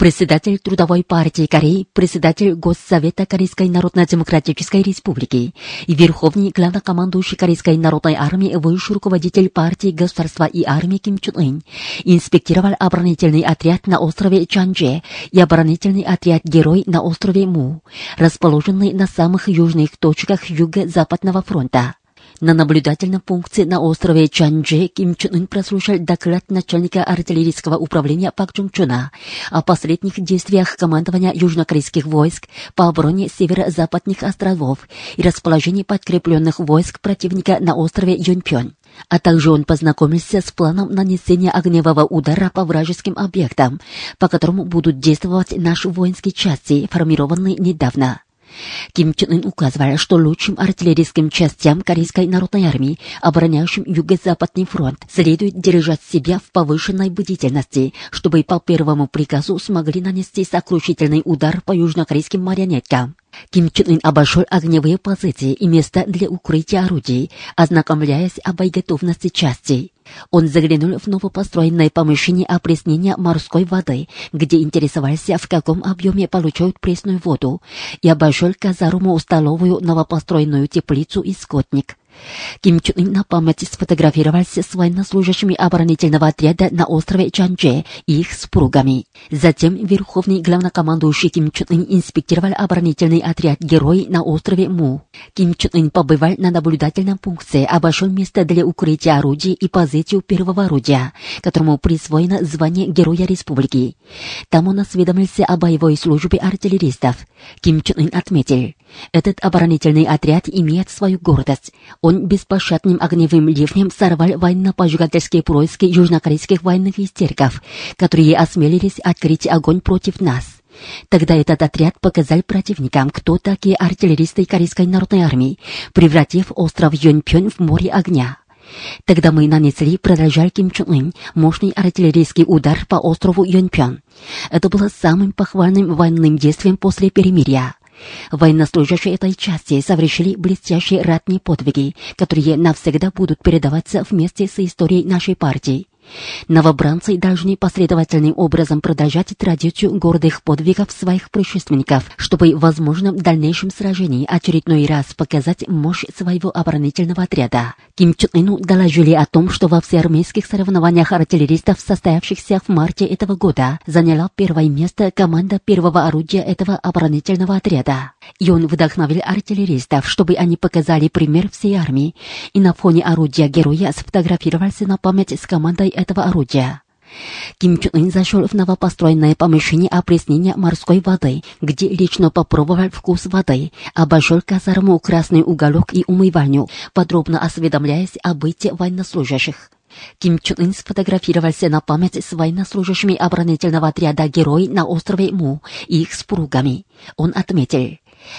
Председатель Трудовой партии Кореи, председатель Госсовета Корейской Народно-Демократической Республики и верховный главнокомандующий Корейской Народной Армии, высший руководитель партии государства и армии Ким Чун Ын инспектировал оборонительный отряд на острове Чанже и оборонительный отряд Герой на острове Му, расположенный на самых южных точках Юго-Западного фронта. На наблюдательном пункте на острове Чанже Ким Чун Ын прослушал доклад начальника артиллерийского управления Пак Чун Чуна о последних действиях командования южнокорейских войск по обороне северо-западных островов и расположении подкрепленных войск противника на острове Юньпён. А также он познакомился с планом нанесения огневого удара по вражеским объектам, по которому будут действовать наши воинские части, формированные недавно. Ким Чен Ын указывал, что лучшим артиллерийским частям Корейской народной армии, обороняющим Юго-Западный фронт, следует держать себя в повышенной бдительности, чтобы по первому приказу смогли нанести сокрушительный удар по южнокорейским марионеткам. Ким Чен Ын обошел огневые позиции и места для укрытия орудий, ознакомляясь о боеготовности частей. Он заглянул в новопостроенное помещение опреснения морской воды, где интересовался, в каком объеме получают пресную воду, и обошел казарму, столовую, новопостроенную теплицу и скотник. Ким Чун Ын на память сфотографировался с военнослужащими оборонительного отряда на острове Чанчже и их супругами. Затем верховный главнокомандующий Ким Чун Ын инспектировал оборонительный отряд «Герой» на острове Му. Ким Чун Ын побывал на наблюдательном пункте, обошел место для укрытия орудий и позицию первого орудия, которому присвоено звание Героя Республики. Там он осведомился о боевой службе артиллеристов. Ким Чун Ын отметил, этот оборонительный отряд имеет свою гордость. Он беспощадным огневым ливнем сорвал военно-поджигательские происки южнокорейских военных истериков, которые осмелились открыть огонь против нас. Тогда этот отряд показал противникам, кто такие артиллеристы Корейской народной армии, превратив остров Юньпён в море огня. Тогда мы нанесли, продолжал Ким Чун Ын, мощный артиллерийский удар по острову Юньпён. Это было самым похвальным военным действием после перемирия. Военнослужащие этой части совершили блестящие ратные подвиги, которые навсегда будут передаваться вместе с историей нашей партии. Новобранцы должны последовательным образом продолжать традицию гордых подвигов своих предшественников, чтобы в возможном дальнейшем сражении очередной раз показать мощь своего оборонительного отряда. Ким Чун Ыну доложили о том, что во всеармейских соревнованиях артиллеристов, состоявшихся в марте этого года, заняла первое место команда первого орудия этого оборонительного отряда. И он вдохновил артиллеристов, чтобы они показали пример всей армии, и на фоне орудия героя сфотографировался на память с командой этого орудия. Ким Чун Ын зашел в новопостроенное помещение опреснения морской воды, где лично попробовал вкус воды, обошел казарму красный уголок и умывальню, подробно осведомляясь о быте военнослужащих. Ким Чун Ын сфотографировался на память с военнослужащими оборонительного отряда «Герой» на острове Му и их супругами. Он отметил,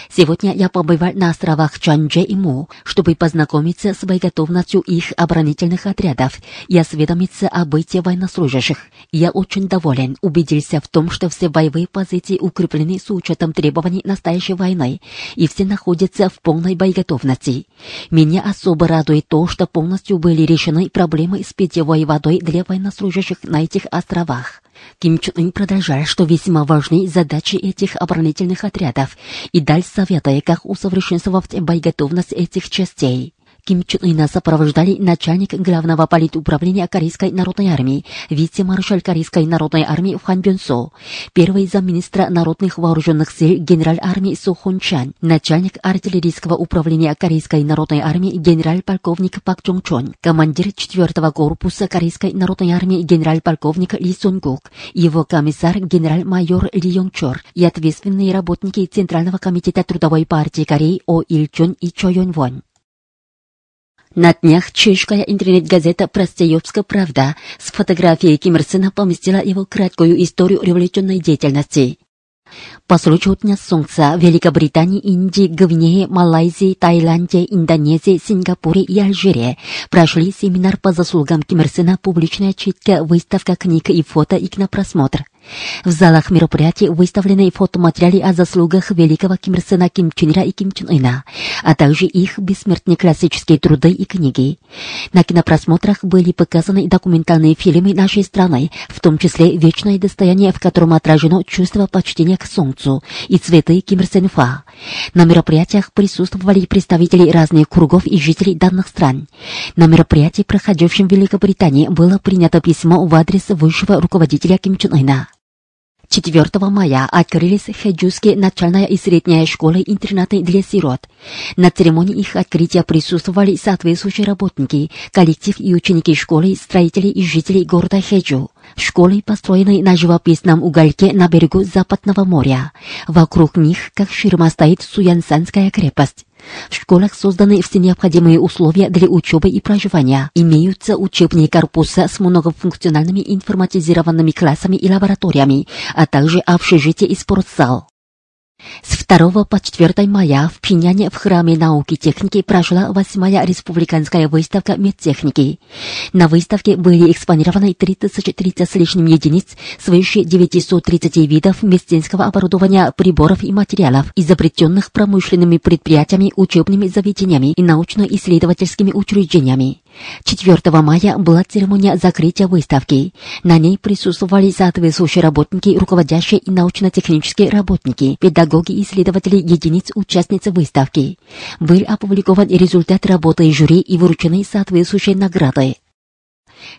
Сегодня я побывал на островах Чанже и Му, чтобы познакомиться с боеготовностью их оборонительных отрядов и осведомиться о быте военнослужащих. Я очень доволен, убедился в том, что все боевые позиции укреплены с учетом требований настоящей войны, и все находятся в полной боеготовности. Меня особо радует то, что полностью были решены проблемы с питьевой водой для военнослужащих на этих островах. Ким Чун Ын продолжал, что весьма важны задачи этих оборонительных отрядов и дал советы, как усовершенствовать боеготовность этих частей. Ким Чун Ына сопровождали начальник главного политуправления Корейской народной армии, вице-маршал Корейской народной армии Хан Бюн Со, первый замминистра народных вооруженных сил генерал армии Су Хун Чан, начальник артиллерийского управления Корейской народной армии генерал-полковник Пак Чон Чон, командир 4-го корпуса Корейской народной армии генерал-полковник Ли Сун Гук, его комиссар генерал-майор Ли Йонг Чор и ответственные работники Центрального комитета Трудовой партии Кореи О Ил Чон и Чо Йон Вон. На днях чешская интернет-газета «Простеевская правда» с фотографией Ким Ир Сена поместила его краткую историю революционной деятельности. По случаю Дня Солнца Великобритании, Индии, Гвинее, Малайзии, Таиланде, Индонезии, Сингапуре и Алжире прошли семинар по заслугам Ким Ир Сена, публичная читка, выставка книг и фото и кинопросмотр. В залах мероприятий выставлены фотоматериалы о заслугах великого Ким Ир Сена, Ким Чен Ира и Ким Чен Ына, а также их бессмертные классические труды и книги. На кинопросмотрах были показаны документальные фильмы нашей страны, в том числе «Вечное достояние», в котором отражено чувство почтения к Солнцу и цветы Ким Ир Сен Фа. На мероприятиях присутствовали представители разных кругов и жителей данных стран. На мероприятии, проходившем в Великобритании, было принято письмо в адрес высшего руководителя Ким Чен Ына. 4 мая открылись Хэджузские начальная и средняя школы интернаты для сирот. На церемонии их открытия присутствовали соответствующие работники, коллектив и ученики школы, строители и жители города Хэджу. Школы построены на живописном угольке на берегу Западного моря. Вокруг них, как ширма, стоит Суянсанская крепость. В школах созданы все необходимые условия для учебы и проживания. Имеются учебные корпусы с многофункциональными информатизированными классами и лабораториями, а также общежитие и спортзал. С 2 по 4 мая в Пиняне в Храме науки и техники прошла восьмая республиканская выставка медтехники. На выставке были экспонированы 3030 с лишним единиц, свыше 930 видов медицинского оборудования, приборов и материалов, изобретенных промышленными предприятиями, учебными заведениями и научно-исследовательскими учреждениями. 4 мая была церемония закрытия выставки. На ней присутствовали соответствующие работники, руководящие и научно-технические работники, педагоги и исследователи единиц участницы выставки. Был опубликован результат работы жюри и вручены соответствующие награды.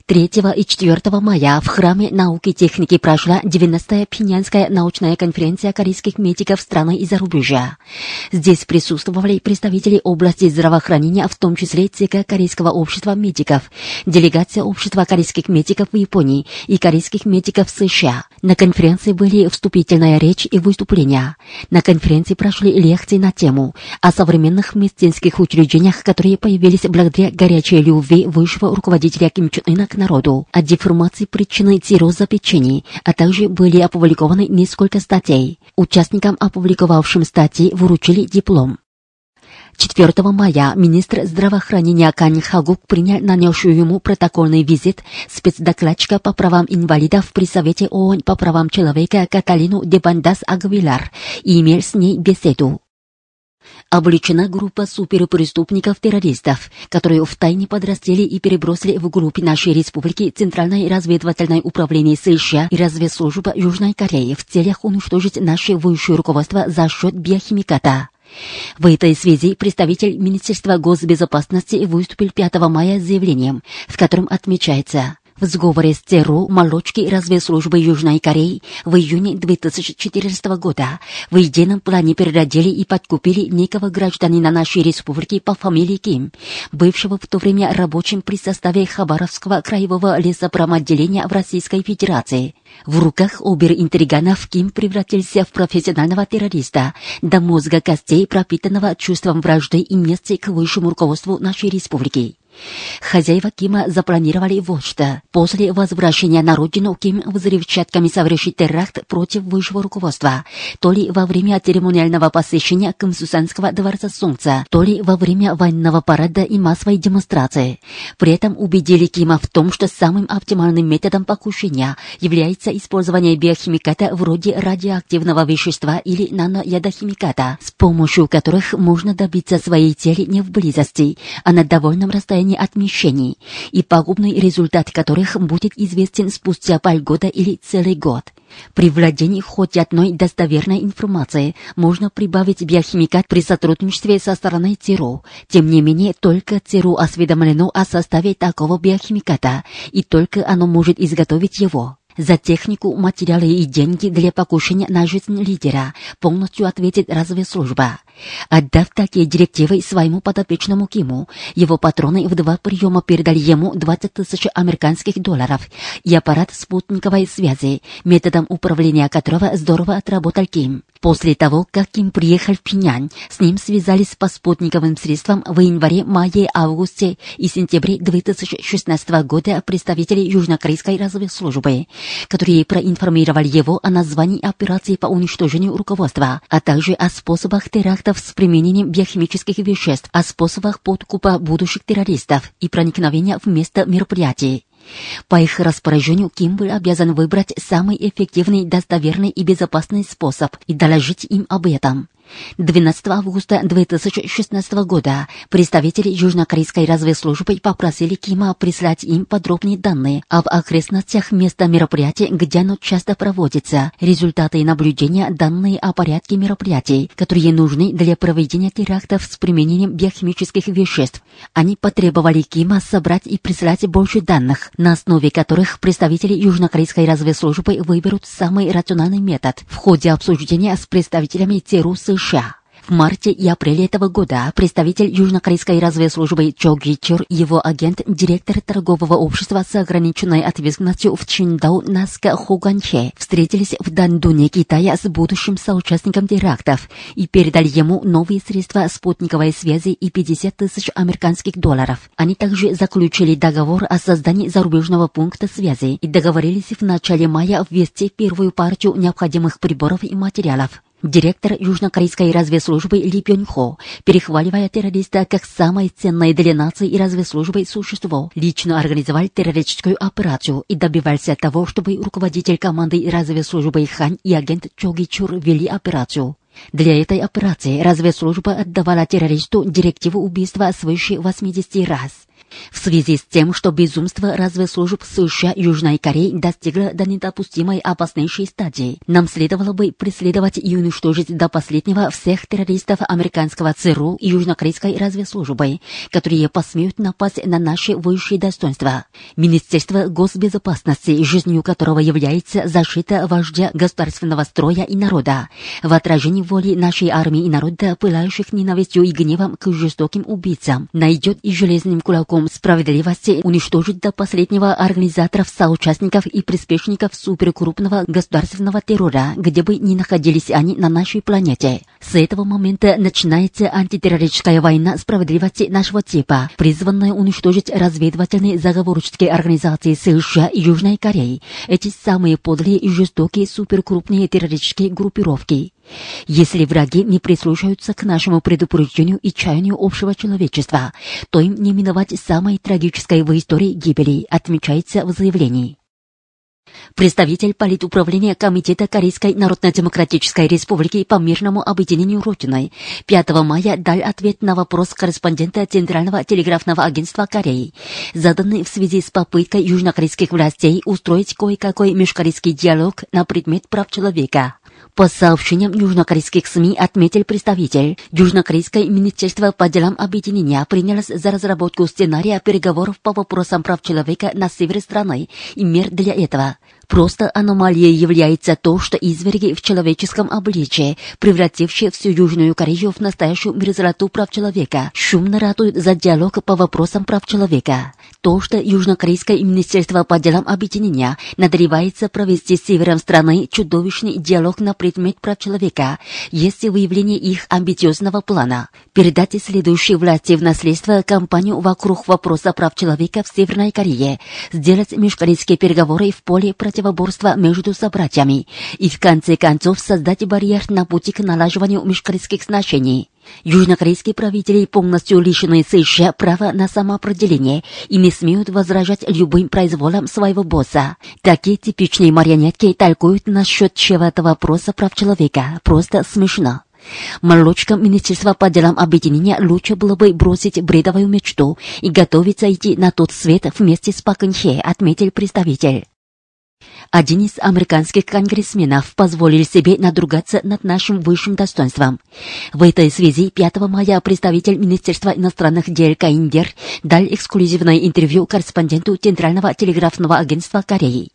3 и 4 мая в Храме науки и техники прошла 90-я Пинянская научная конференция корейских медиков страны и зарубежья. Здесь присутствовали представители области здравоохранения, в том числе ЦК Корейского общества медиков, делегация общества корейских медиков в Японии и корейских медиков США. На конференции были вступительная речь и выступления. На конференции прошли лекции на тему о современных медицинских учреждениях, которые появились благодаря горячей любви высшего руководителя Ким Чен Ына к народу, о деформации причины цирроза печени, а также были опубликованы несколько статей. Участникам, опубликовавшим статьи, вручили диплом. 4 мая министр здравоохранения Кань Хагук принял нанесшую ему протокольный визит спецдокладчика по правам инвалидов при Совете ООН по правам человека Каталину Дебандас Агвилар и имел с ней беседу. Обличена группа суперпреступников-террористов, которые втайне подрастили и перебросили в группе нашей республики Центральное разведывательное управление США и разведслужба Южной Кореи в целях уничтожить наше высшее руководство за счет биохимиката. В этой связи представитель Министерства госбезопасности выступил 5 мая с заявлением, в котором отмечается в сговоре с ЦРУ молочки разведслужбы Южной Кореи в июне 2014 года в едином плане переродили и подкупили некого гражданина нашей республики по фамилии Ким, бывшего в то время рабочим при составе Хабаровского краевого лесопромотделения в Российской Федерации. В руках обер-интриганов Ким превратился в профессионального террориста, до мозга костей пропитанного чувством вражды и мести к высшему руководству нашей республики. Хозяева Кима запланировали вот что. После возвращения на родину Ким взрывчатками совершить теракт против высшего руководства, то ли во время церемониального посещения Кымсусанского дворца Солнца, то ли во время военного парада и массовой демонстрации. При этом убедили Кима в том, что самым оптимальным методом покушения является использование биохимиката вроде радиоактивного вещества или наноядохимиката, с помощью которых можно добиться своей цели не в близости, а на довольном расстоянии состоянии отмещений, и пагубный результат которых будет известен спустя полгода или целый год. При владении хоть одной достоверной информации можно прибавить биохимикат при сотрудничестве со стороной ЦРУ. Тем не менее, только ЦРУ осведомлено о составе такого биохимиката, и только оно может изготовить его. За технику, материалы и деньги для покушения на жизнь лидера полностью ответит разведслужба. Отдав такие директивы своему подопечному Киму, его патроны в два приема передали ему 20 тысяч американских долларов и аппарат спутниковой связи, методом управления которого здорово отработал Ким. После того, как Ким приехал в Пинянь, с ним связались по спутниковым средствам в январе, мае, августе и сентябре 2016 года представители Южнокорейской разведслужбы, которые проинформировали его о названии операции по уничтожению руководства, а также о способах терактов с применением биохимических веществ, о способах подкупа будущих террористов и проникновения в место мероприятий. По их распоряжению Ким был обязан выбрать самый эффективный, достоверный и безопасный способ и доложить им об этом. 12 августа 2016 года представители южнокорейской разведслужбы попросили Кима прислать им подробные данные об окрестностях места мероприятия, где оно часто проводится, результаты наблюдения, данные о порядке мероприятий, которые нужны для проведения терактов с применением биохимических веществ. Они потребовали Кима собрать и прислать больше данных, на основе которых представители южнокорейской разведслужбы выберут самый рациональный метод. В ходе обсуждения с представителями ЦРУ США США. В марте и апреле этого года представитель южнокорейской разведслужбы Чо Гичур и его агент, директор торгового общества с ограниченной ответственностью в Чиндау Наска Хуганче встретились в Дандуне, Китая с будущим соучастником терактов и передали ему новые средства спутниковой связи и 50 тысяч американских долларов. Они также заключили договор о создании зарубежного пункта связи и договорились в начале мая ввести первую партию необходимых приборов и материалов. Директор южнокорейской разведслужбы Ли Бён Хо, перехваливая террориста как самое ценное для нации и разведслужбы существо, лично организовал террористическую операцию и добивался того, чтобы руководитель команды разведслужбы Хан и агент Чоги Чур вели операцию. Для этой операции разведслужба отдавала террористу директиву убийства свыше 80 раз. В связи с тем, что безумство разведслужб США Южной Кореи достигло до недопустимой опаснейшей стадии, нам следовало бы преследовать и уничтожить до последнего всех террористов американского ЦРУ и южнокорейской разведслужбы, которые посмеют напасть на наши высшие достоинства. Министерство госбезопасности, жизнью которого является защита вождя государственного строя и народа, в отражении воли нашей армии и народа, пылающих ненавистью и гневом к жестоким убийцам, найдет и железным кулаком Дом справедливости уничтожить до последнего организаторов, соучастников и приспешников суперкрупного государственного террора, где бы ни находились они на нашей планете. С этого момента начинается антитеррористическая война справедливости нашего типа, призванная уничтожить разведывательные заговорческие организации США и Южной Кореи, эти самые подлые и жестокие суперкрупные террористические группировки. Если враги не прислушаются к нашему предупреждению и чаянию общего человечества, то им не миновать самой трагической в истории гибели, отмечается в заявлении. Представитель политуправления Комитета Корейской Народно-Демократической Республики по мирному объединению Родиной 5 мая дал ответ на вопрос корреспондента Центрального телеграфного агентства Кореи, заданный в связи с попыткой южнокорейских властей устроить кое-какой межкорейский диалог на предмет прав человека. По сообщениям южнокорейских СМИ отметил представитель, Южнокорейское министерство по делам объединения принялось за разработку сценария переговоров по вопросам прав человека на севере страны и мер для этого. Просто аномалией является то, что изверги в человеческом обличии, превратившие всю Южную Корею в настоящую мерзлоту прав человека, шумно ратуют за диалог по вопросам прав человека. То, что Южнокорейское министерство по делам объединения надревается провести с севером страны чудовищный диалог на предмет прав человека, есть выявление их амбициозного плана. Передать следующей власти в наследство кампанию вокруг вопроса прав человека в Северной Корее, сделать межкорейские переговоры в поле против противоборства между собратьями и в конце концов создать барьер на пути к налаживанию межкорейских сношений. Южнокорейские правители полностью лишены США права на самоопределение и не смеют возражать любым произволам своего босса. Такие типичные марионетки толкуют насчет чего-то вопроса прав человека. Просто смешно. Молочкам Министерства по делам объединения лучше было бы бросить бредовую мечту и готовиться идти на тот свет вместе с Пакэнхе, отметил представитель. Один из американских конгрессменов позволил себе надругаться над нашим высшим достоинством. В этой связи 5 мая представитель Министерства иностранных дел Каиндер дал эксклюзивное интервью корреспонденту Центрального телеграфного агентства Кореи.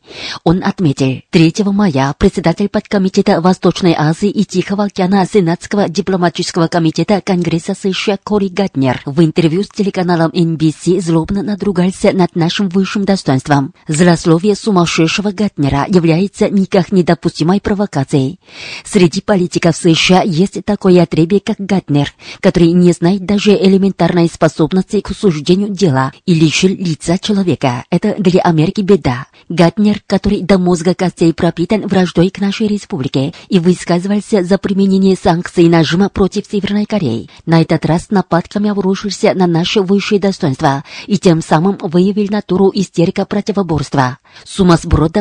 Он отметил, 3 мая председатель подкомитета Восточной Азии и Тихого океана Сенатского дипломатического комитета Конгресса США Кори Гатнер в интервью с телеканалом NBC злобно надругался над нашим высшим достоинством. Злословие сумасшедшего Гатнера является никак недопустимой провокацией. Среди политиков США есть такое отребье, как Гатнер, который не знает даже элементарной способности к суждению дела и лишил лица человека. Это для Америки беда. Гатнер, который до мозга костей пропитан враждой к нашей республике и высказывался за применение санкций нажима против Северной Кореи, на этот раз нападками обрушился на наше высшее достоинство и тем самым выявил натуру истерика противоборства.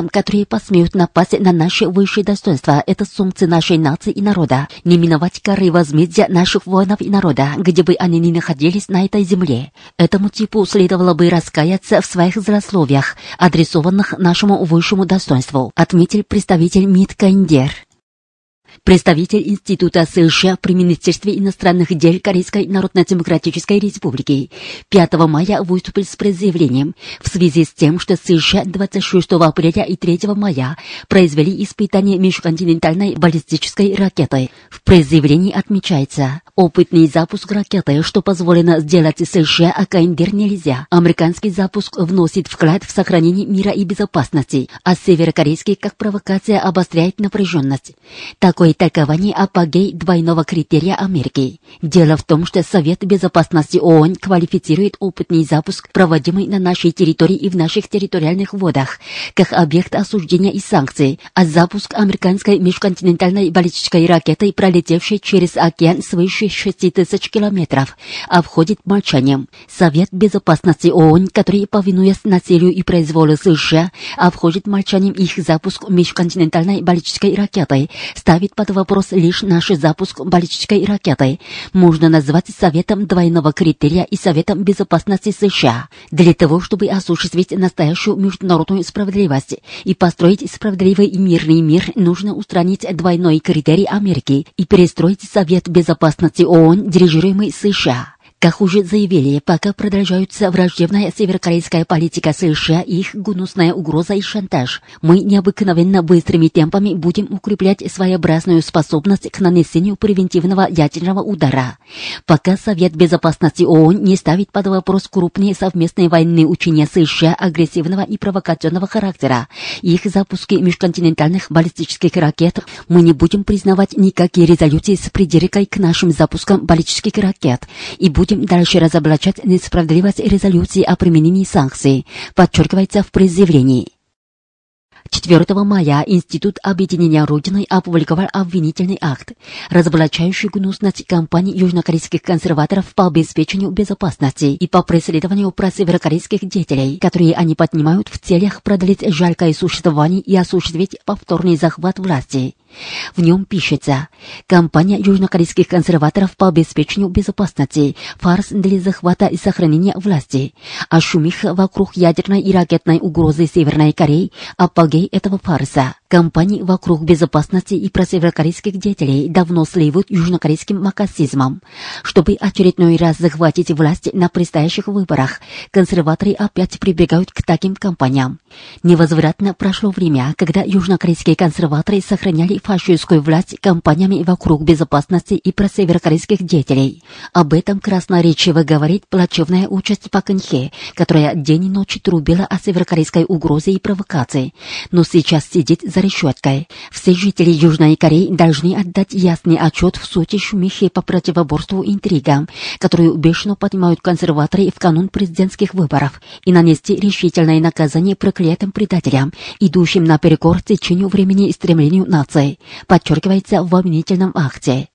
Сумасбродам, которые посмеют напасть на наше высшее достоинство, это сумцы нашей нации и народа, не миновать коры возмездия наших воинов и народа, где бы они ни находились на этой земле. Этому типу следовало бы раскаяться в своих злословиях, адресованных нашему высшему достоинству, отметил представитель МИД Кайндер. Представитель Института США при Министерстве иностранных дел Корейской Народно-Демократической Республики 5 мая выступил с предъявлением в связи с тем, что США 26 апреля и 3 мая произвели испытания межконтинентальной баллистической ракеты. В предъявлении отмечается опытный запуск ракеты, что позволено сделать США, а КНДР нельзя. Американский запуск вносит вклад в сохранение мира и безопасности, а северокорейский как провокация обостряет напряженность. Такой толкование апогей двойного критерия Америки. Дело в том, что Совет Безопасности ООН квалифицирует опытный запуск, проводимый на нашей территории и в наших территориальных водах, как объект осуждения и санкций, а запуск американской межконтинентальной баллистической ракеты, пролетевшей через океан свыше 6 тысяч километров, обходит молчанием. Совет Безопасности ООН, который, повинуясь насилию и произволу США, обходит молчанием их запуск межконтинентальной баллистической ракеты, ставит под вопрос лишь наш запуск баллистической ракеты. Можно назвать Советом двойного критерия и Советом безопасности США. Для того, чтобы осуществить настоящую международную справедливость и построить справедливый и мирный мир, нужно устранить двойной критерий Америки и перестроить Совет безопасности ООН, дирижируемый США. Как уже заявили, пока продолжаются враждебная северокорейская политика США и их гнусная угроза и шантаж, мы необыкновенно быстрыми темпами будем укреплять своеобразную способность к нанесению превентивного ядерного удара. Пока Совет Безопасности ООН не ставит под вопрос крупные совместные военные учения США агрессивного и провокационного характера, их запуски межконтинентальных баллистических ракет, мы не будем признавать никакие резолюции с придиркой к нашим запускам баллистических ракет и будем будем дальше разоблачать несправедливость резолюции о применении санкций, подчеркивается в предъявлении. 4 мая Институт объединения Родины опубликовал обвинительный акт, разоблачающий гнусность кампании южнокорейских консерваторов по обеспечению безопасности и по преследованию прав северокорейских деятелей, которые они поднимают в целях продлить жалкое существование и осуществить повторный захват власти. В нем пишется «Компания южнокорейских консерваторов по обеспечению безопасности, фарс для захвата и сохранения власти, а шумиха вокруг ядерной и ракетной угрозы Северной Кореи – апогей этого фарса». Компании вокруг безопасности и просеверокорейских деятелей давно сливают южнокорейским макасизмом. Чтобы очередной раз захватить власть на предстоящих выборах, консерваторы опять прибегают к таким кампаниям. Невозвратно прошло время, когда южнокорейские консерваторы сохраняли фашистскую власть компаниями вокруг безопасности и просеверокорейских деятелей. Об этом красноречиво говорит плачевная участь Паканхе, которая день и ночь трубила о северокорейской угрозе и провокации, но сейчас сидит решеткой. Все жители Южной Кореи должны отдать ясный отчет в сути шумихи по противоборству интригам, которую бешено поднимают консерваторы в канун президентских выборов, и нанести решительное наказание проклятым предателям, идущим наперекор течению времени и стремлению нации, подчеркивается в обвинительном акте.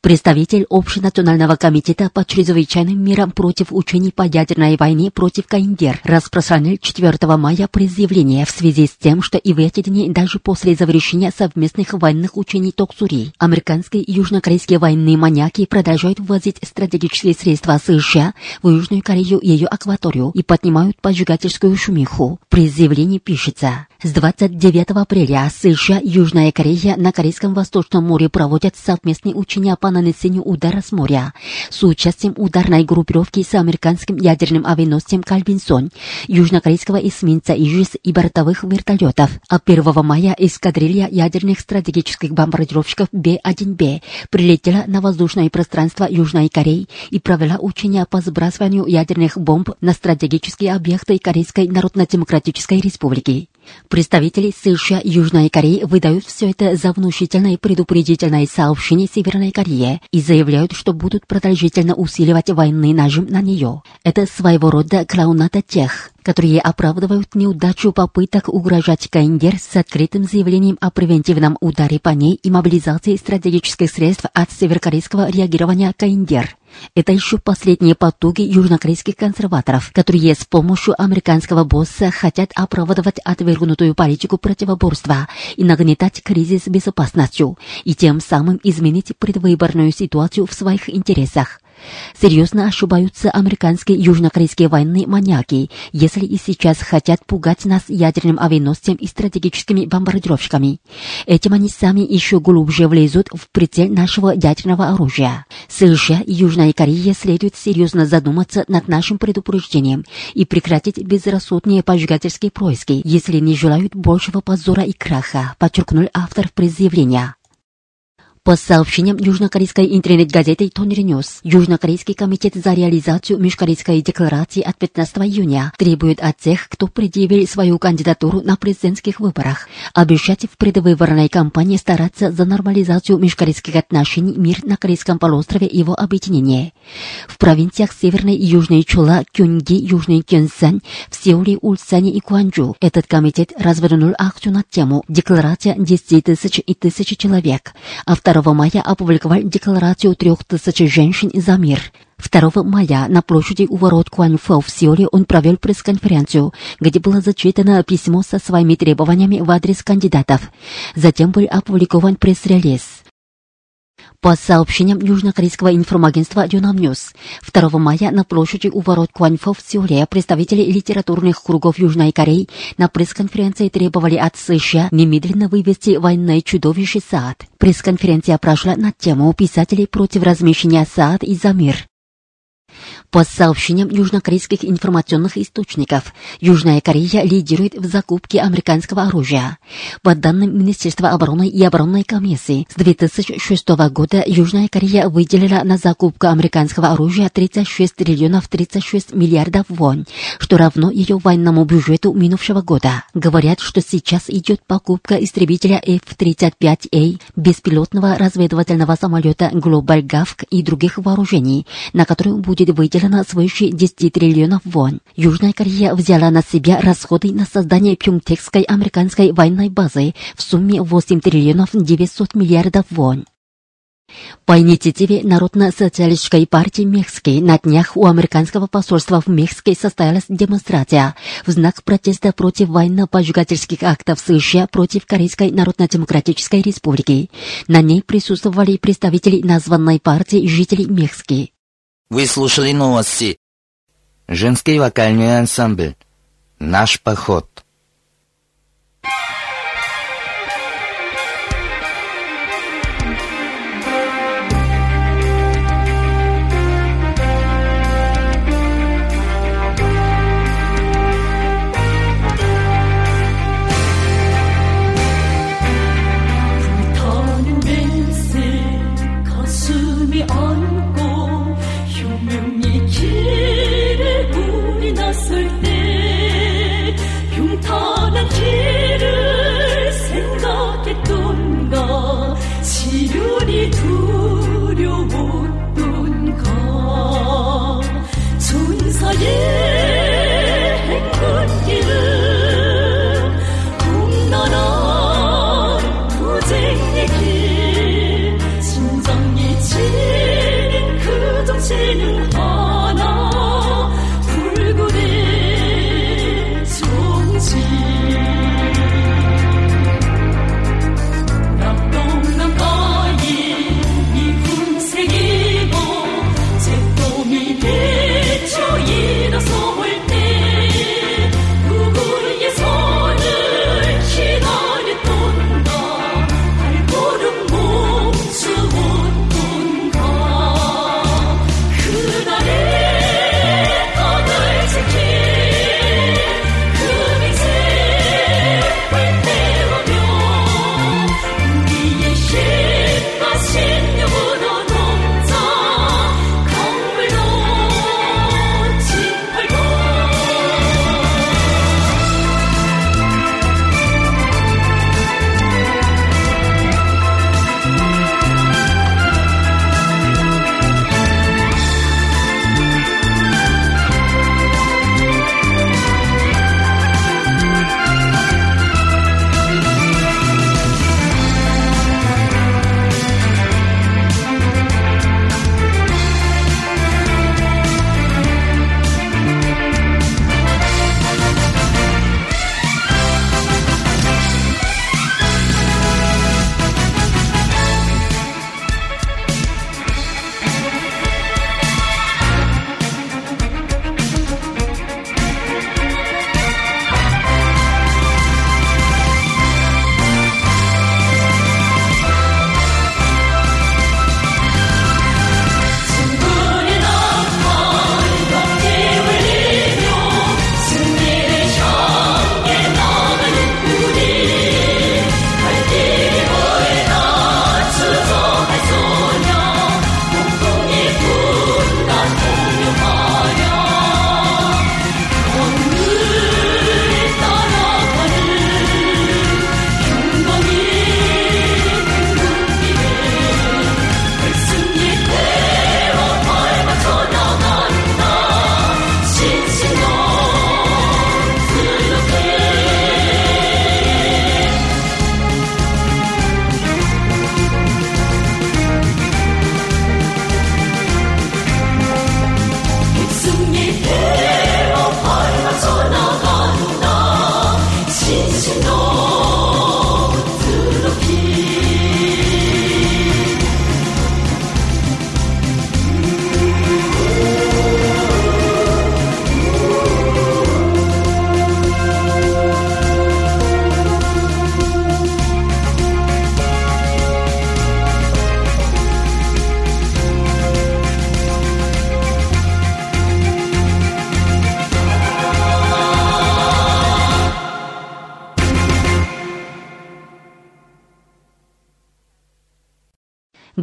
Представитель Общенационального комитета по чрезвычайным мерам против учений по ядерной войне против КНДР распространил 4 мая предъявление в связи с тем, что и в эти дни, даже после завершения совместных военных учений Токсури, американские и южнокорейские военные маньяки продолжают ввозить стратегические средства США в Южную Корею и ее акваторию и поднимают поджигательскую шумиху. В предъявлении пишется, с 29 апреля США и Южная Корея на Корейском Восточном море проводят совместные учения по нанесению удара с моря с участием ударной группировки с американским ядерным авианосцем «Кальвинсон», южнокорейского эсминца «Ижис» и бортовых вертолетов. А 1 мая эскадрилья ядерных стратегических бомбардировщиков Б-1Б прилетела на воздушное пространство Южной Кореи и провела учения по сбрасыванию ядерных бомб на стратегические объекты Корейской Народно-Демократической Республики. Представители США и Южной Кореи выдают все это за внушительное предупредительное сообщение Северной Корее и заявляют, что будут продолжительно усиливать военный нажим на нее. Это своего рода клоуната тех, которые оправдывают неудачу попыток угрожать КНДР с открытым заявлением о превентивном ударе по ней и мобилизации стратегических средств от северокорейского реагирования КНДР. Это еще последние потуги южнокорейских консерваторов, которые с помощью американского босса хотят оправдывать отвергнутую политику противоборства и нагнетать кризис безопасностью, и тем самым изменить предвыборную ситуацию в своих интересах. Серьезно ошибаются американские южнокорейские военные маньяки, если и сейчас хотят пугать нас ядерным авианосцем и стратегическими бомбардировщиками. Этим они сами еще глубже влезут в прицел нашего ядерного оружия. США и Южная Корея следует серьезно задуматься над нашим предупреждением и прекратить безрассудные поджигательские происки, если не желают большего позора и краха, подчеркнул автор пресс-заявления. По сообщениям южнокорейской интернет-газеты Тонри Ньюс, Южнокорейский комитет за реализацию межкорейской декларации от 15 июня требует от тех, кто предъявил свою кандидатуру на президентских выборах, обещать в предвыборной кампании стараться за нормализацию межкорейских отношений, мир на Корейском полуострове и его объединение. В провинциях Северной и Южной Чула, Кюнги, Южный Кёнсан, в Сеуле, Ульсане и Куанчжу этот комитет развернул акцию на тему «Декларация 10 тысяч и тысячи человек». Автор 2 мая опубликовал декларацию трех тысяч женщин за мир. 2 мая на площади у ворот Куаньфо в Сеуле он провел пресс-конференцию, где было зачитано письмо со своими требованиями в адрес кандидатов. Затем был опубликован пресс-релиз. По сообщениям южнокорейского информагентства Юнам Ньюс, 2 мая на площади у ворот Куаньфо в Сеуле представители литературных кругов Южной Кореи на пресс-конференции требовали от США немедленно вывести военное чудовище THAAD. Пресс-конференция прошла на тему писателей против размещения THAAD и за мир. По сообщениям южнокорейских информационных источников, Южная Корея лидирует в закупке американского оружия. По данным Министерства обороны и оборонной комиссии, с 2006 года Южная Корея выделила на закупку американского оружия 36 триллионов 36 миллиардов вон, что равно ее военному бюджету минувшего года. Говорят, что сейчас идет покупка истребителя F-35A, беспилотного разведывательного самолета Global Gavk и других вооружений, на которые будет выделено свыше 10 триллионов вон. Южная Корея взяла на себя расходы на создание Пюнгтекской американской военной базы в сумме 8 триллионов 900 миллиардов вон. По инициативе Народно-социалистической партии Мексики на днях у американского посольства в Мексике состоялась демонстрация в знак протеста против военно-поджигательских актов США против Корейской Народно-демократической республики. На ней присутствовали представители названной партии и жителей Мексики. Вы слушали новости. Женский вокальный ансамбль. Наш поход.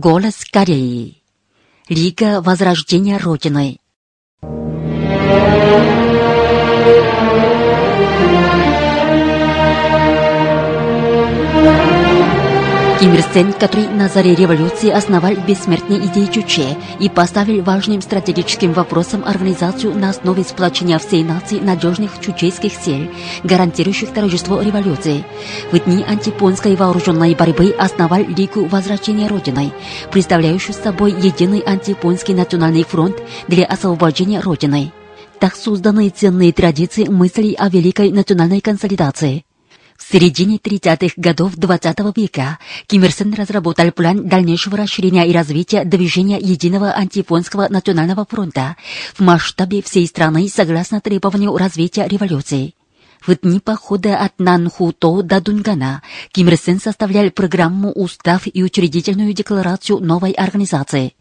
Голос Кореи. Лига Возрождения Родины. Ким Ир Сен, который на заре революции основал бессмертные идеи Чуче и поставил важным стратегическим вопросом организацию на основе сплочения всей нации надежных чучейских сил, гарантирующих торжество революции. В дни антипонской вооруженной борьбы основал Лигу Возвращения Родины, представляющую собой единый антипонский национальный фронт для освобождения Родины. Так созданы ценные традиции мыслей о великой национальной консолидации. В середине 30-х годов 20 века Ким Ир Сен разработал план дальнейшего расширения и развития движения Единого антияпонского национального фронта в масштабе всей страны согласно требованию развития революции. В дни похода от Нанхуто до Дунгана Ким Ир Сен составлял программу, устав и учредительную декларацию новой организации –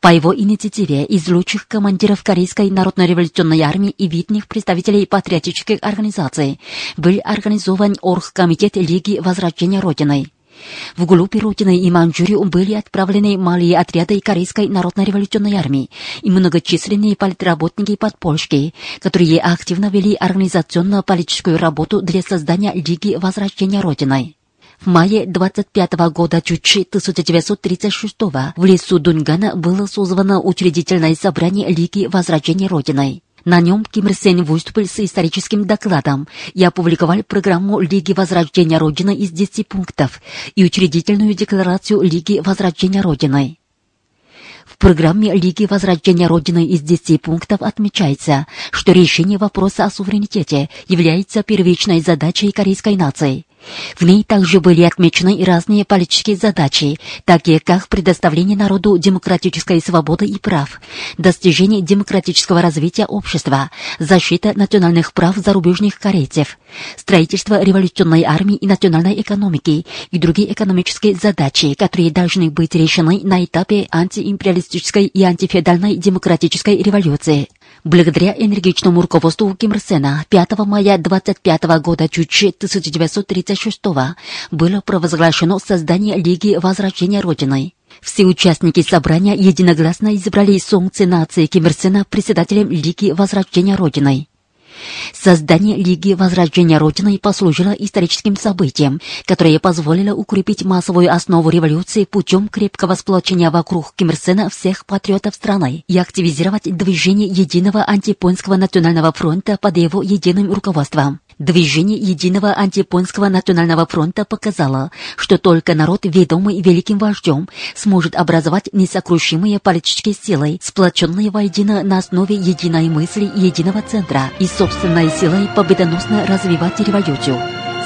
по его инициативе из лучших командиров Корейской народно-революционной армии и видных представителей патриотических организаций был организован Оргкомитет Лиги Возвращения Родины. В глубь Родины и Манчжурию были отправлены малые отряды Корейской народно-революционной армии и многочисленные политработники подпольщики, которые активно вели организационно-политическую работу для создания Лиги Возвращения Родины. В мае 25 года Чучи 1936 в лесу Дунгана было созвано учредительное собрание Лиги Возрождения Родины. На нем Ким Ир Сен выступил с историческим докладом и опубликовал программу Лиги Возрождения Родины из 10 пунктов и учредительную декларацию Лиги Возрождения Родины. В программе Лиги Возрождения Родины из 10 пунктов отмечается, что решение вопроса о суверенитете является первичной задачей корейской нации. В ней также были отмечены и разные политические задачи, такие как предоставление народу демократической свободы и прав, достижение демократического развития общества, защита национальных прав зарубежных корейцев, строительство революционной армии и национальной экономики и другие экономические задачи, которые должны быть решены на этапе антиимпериалистической и антифеодальной демократической революции. Благодаря энергичному руководству Ким Ир Сена 5 мая 25 года Чучи 1936 было провозглашено создание Лиги Возвращения Родины. Все участники собрания единогласно избрали Солнце нации Ким Ир Сена председателем Лиги Возвращения Родины. Создание Лиги Возрождения Родины послужило историческим событием, которое позволило укрепить массовую основу революции путем крепкого сплочения вокруг Ким Ир Сена всех патриотов страны и активизировать движение Единого антипонского национального фронта под его единым руководством. Движение Единого антияпонского национального фронта показало, что только народ, ведомый великим вождем, сможет образовать несокрушимые политические силы, сплоченные воедино на основе единой мысли и единого центра и собственной силой победоносно развивать революцию.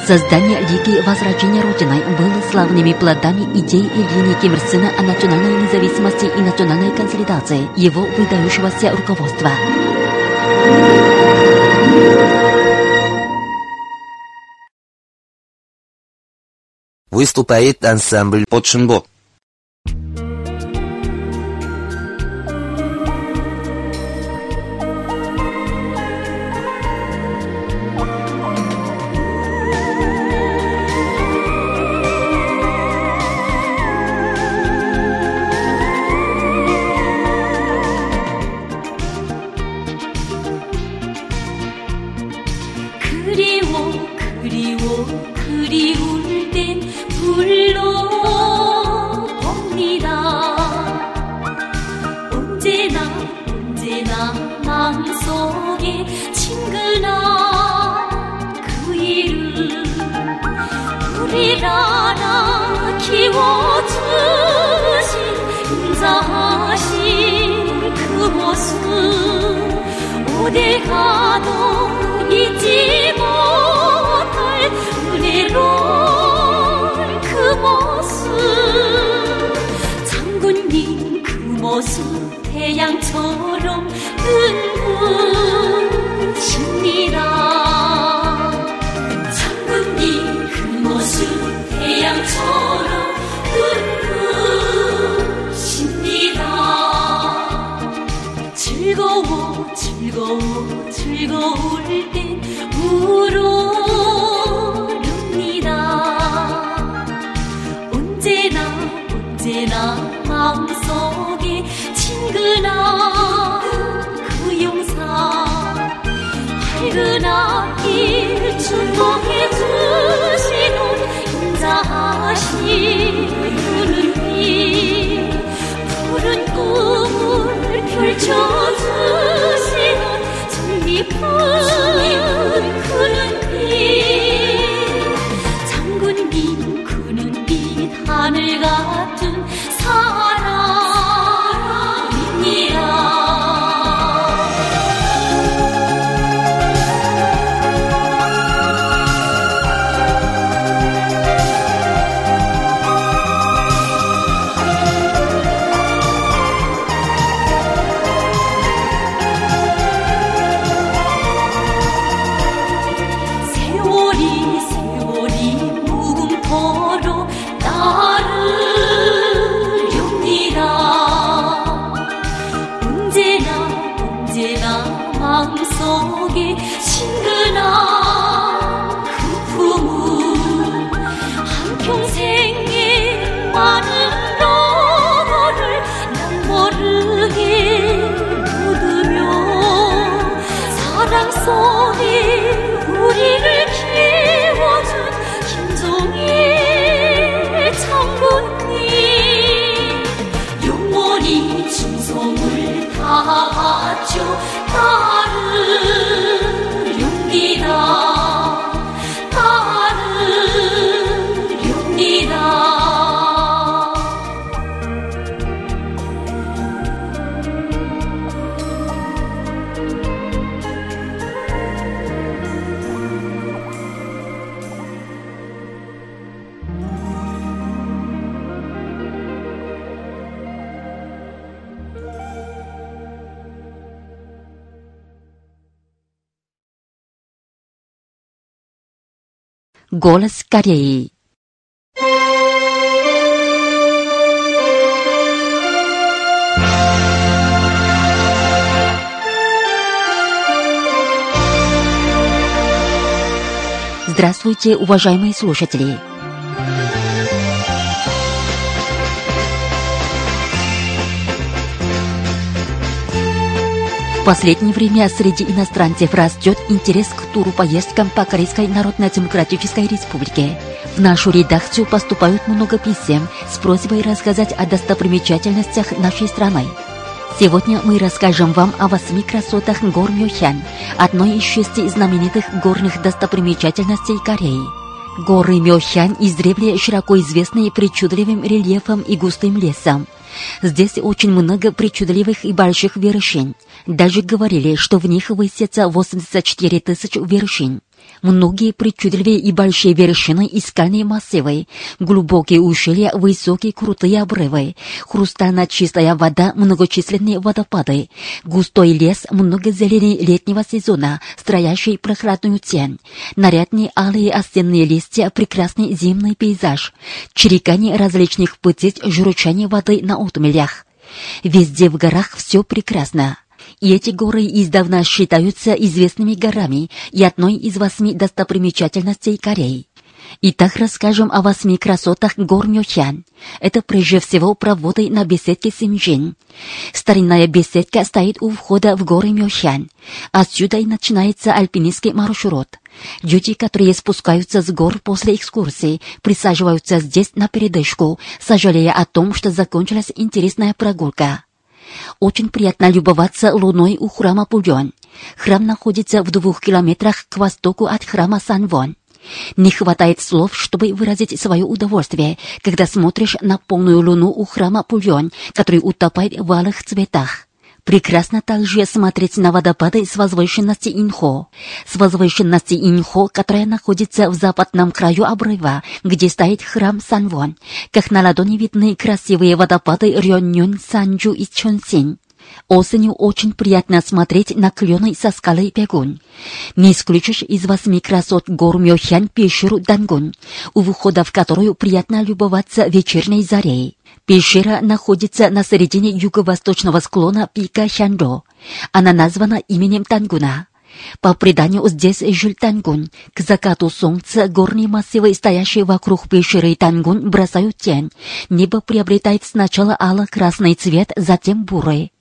Создание Лиги Возрождения Родины было славными плодами идей Ильи Ким Ир Сена о национальной независимости и национальной консолидации его выдающегося руководства. Выступает ансамбль Подшинбо. 언제나 마음속에 친근한 그 용사 밝은 아이를 축복해 주시는 인자하시는 이 푸른 꿈을 펼쳐주시는 승리꾼 Голос Кореи. Здравствуйте, уважаемые слушатели! Последнее время среди иностранцев растет интерес к турпоездкам по Корейской Народно-Демократической Республике. В нашу редакцию поступают много писем с просьбой рассказать о достопримечательностях нашей страны. Сегодня мы расскажем вам о восьми красотах гор Мёхян, одной из шести знаменитых горных достопримечательностей Кореи. Горы Мёхян издревле широко известны причудливым рельефом и густым лесом. Здесь очень много причудливых и больших вершин. Даже говорили, что в них высятся 84 тысяч вершин. Многие причудливые и большие вершины и скальные массивы, глубокие ущелья, высокие крутые обрывы, хрустально-чистая вода, многочисленные водопады, густой лес, много зелени летнего сезона, строящий прохладную тень, нарядные алые осенние листья, прекрасный зимний пейзаж, чириканье различных птиц, журчание воды на отмелях. Везде в горах все прекрасно. И эти горы издавна считаются известными горами и одной из восьми достопримечательностей Кореи. Итак, расскажем о восьми красотах гор Мёхян. Это прежде всего проводы на беседке Симжин. Старинная беседка стоит у входа в горы Мёхян. Отсюда и начинается альпинистский маршрут. Люди, которые спускаются с гор после экскурсии, присаживаются здесь на передышку, сожалея о том, что закончилась интересная прогулка. Очень приятно любоваться луной у храма Пульон. Храм находится в двух километрах к востоку от храма Санвон. Не хватает слов, чтобы выразить свое удовольствие, когда смотришь на полную луну у храма Пульон, который утопает в алых цветах. Прекрасно также смотреть на водопады с возвышенности Инхо. С возвышенности Инхо, которая находится в западном краю обрыва, где стоит храм Санвон, как на ладони видны красивые водопады Рённюн, Санджу и Чонсинь. Осенью очень приятно смотреть на клены со скалы Пегун. Не исключишь из восьми красот гор Мёхян пещеру Дангун, у входа в которую приятно любоваться вечерней зарей. Пещера находится на середине юго-восточного склона пика Хянро. Она названа именем Тангуна. По преданию, здесь жил Тангун. К закату солнца горные массивы, стоящие вокруг пещеры Тангун, бросают тень. Небо приобретает сначала ало-красный цвет, затем бурый.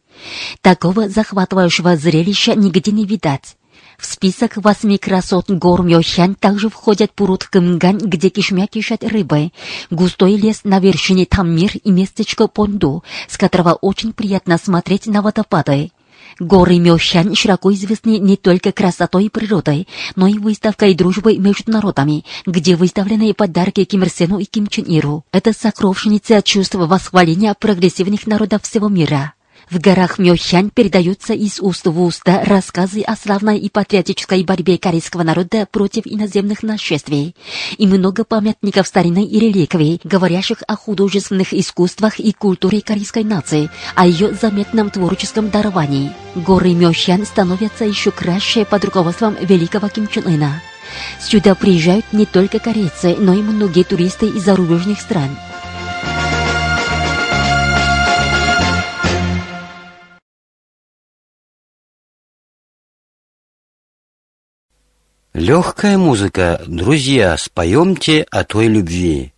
Такого захватывающего зрелища нигде не видать. В список восьми красот гор Мёхян также входят Пурут Кымгань, где кишмя кишат рыбы, густой лес на вершине Таммир и местечко Понду, с которого очень приятно смотреть на водопады. Горы Мёхян широко известны не только красотой и природой, но и выставкой дружбы между народами, где выставлены подарки Ким Ир Сену и Ким Чен Иру. Это сокровищница чувств восхваления прогрессивных народов всего мира. В горах Мёхян передаются из уст в уста рассказы о славной и патриотической борьбе корейского народа против иноземных нашествий и много памятников старины и реликвий, говорящих о художественных искусствах и культуре корейской нации, о ее заметном творческом даровании. Горы Мёхян становятся еще краше под руководством великого Ким Чен Ына. Сюда приезжают не только корейцы, но и многие туристы из зарубежных стран. Легкая музыка. Друзья, споемте о той любви.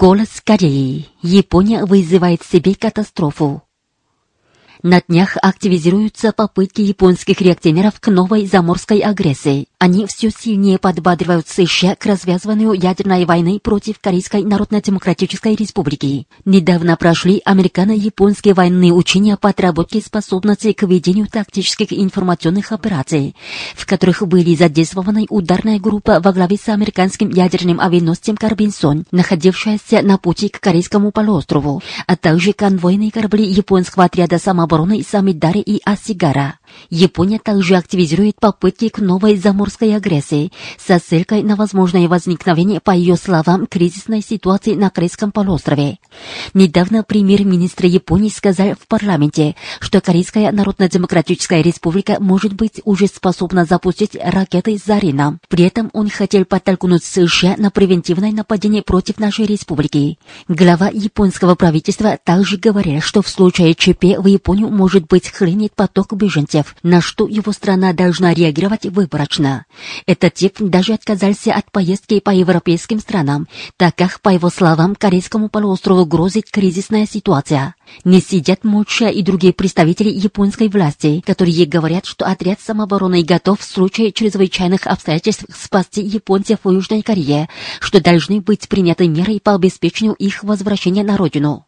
Голос Кореи. Япония вызывает себе катастрофу. На днях активизируются попытки японских реакционеров к новой заморской агрессии. Они все сильнее подбадривают США к развязыванию ядерной войны против Корейской Народно-Демократической Республики. Недавно прошли американо-японские военные учения по отработке способностей к ведению тактических информационных операций, в которых были задействованы ударная группа во главе с американским ядерным авианосцем «Карбинсон», находившаяся на пути к Корейскому полуострову, а также конвойные корабли японского отряда самообороны самообороны Самидари и Асигара. Япония также активизирует попытки к новой заморской агрессии со ссылкой на возможное возникновение, по ее словам, кризисной ситуации на Корейском полуострове. Недавно премьер-министр Японии сказал в парламенте, что Корейская Народно-Демократическая Республика может быть уже способна запустить ракеты «Зарина». При этом он хотел подтолкнуть США на превентивное нападение против нашей республики. Глава японского правительства также говорил, что в случае ЧП в Японию может быть хлынет поток беженцев, на что его страна должна реагировать выборочно. Этот тип даже отказался от поездки по европейским странам, так как, по его словам, Корейскому полуострову грозит кризисная ситуация. Не сидят молча и другие представители японской власти, которые говорят, что отряд самообороны готов в случае чрезвычайных обстоятельств спасти японцев в Южной Корее, что должны быть приняты меры по обеспечению их возвращения на родину.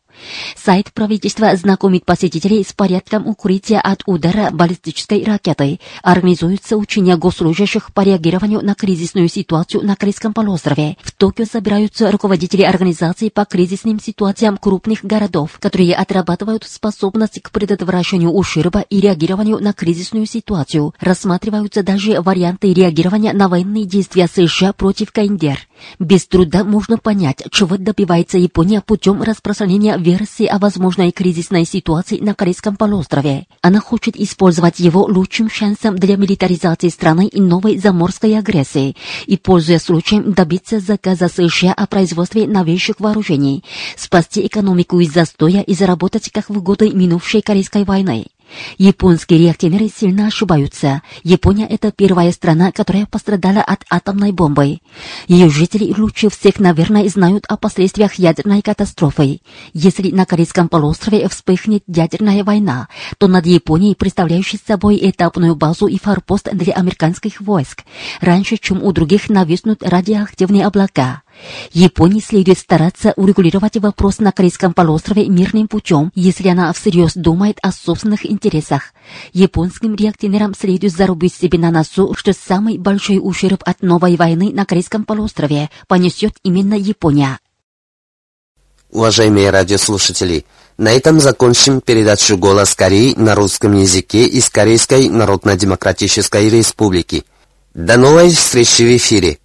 Сайт правительства знакомит посетителей с порядком укрытия от удара баллистической ракеты. Организуются учения госслужащих по реагированию на кризисную ситуацию на Корейском полуострове. В Токио собираются руководители организаций по кризисным ситуациям крупных городов, которые отрабатывают способность к предотвращению ущерба и реагированию на кризисную ситуацию. Рассматриваются даже варианты реагирования на военные действия США против КНДР. Без труда можно понять, чего добивается Япония путем распространения версии о возможной кризисной ситуации на Корейском полуострове. Она хочет использовать его лучшим шансом для милитаризации страны и новой заморской агрессии и, пользуясь случаем, добиться заказа США о производстве новейших вооружений, спасти экономику из застоя и заработать как в годы минувшей Корейской войны. Японские реакционеры сильно ошибаются. Япония – это первая страна, которая пострадала от атомной бомбы. Ее жители лучше всех, наверное, знают о последствиях ядерной катастрофы. Если на Корейском полуострове вспыхнет ядерная война, то над Японией, представляющей собой этапную базу и форпост для американских войск, раньше, чем у других нависнут радиоактивные облака. Японии следует стараться урегулировать вопрос на Корейском полуострове мирным путем, если она всерьез думает о собственных интересах. Японским реакционерам следует зарубить себе на носу, что самый большой ущерб от новой войны на Корейском полуострове понесет именно Япония. Уважаемые радиослушатели, на этом закончим передачу «Голос Кореи» на русском языке из Корейской Народно-Демократической Республики. До новой встречи в эфире!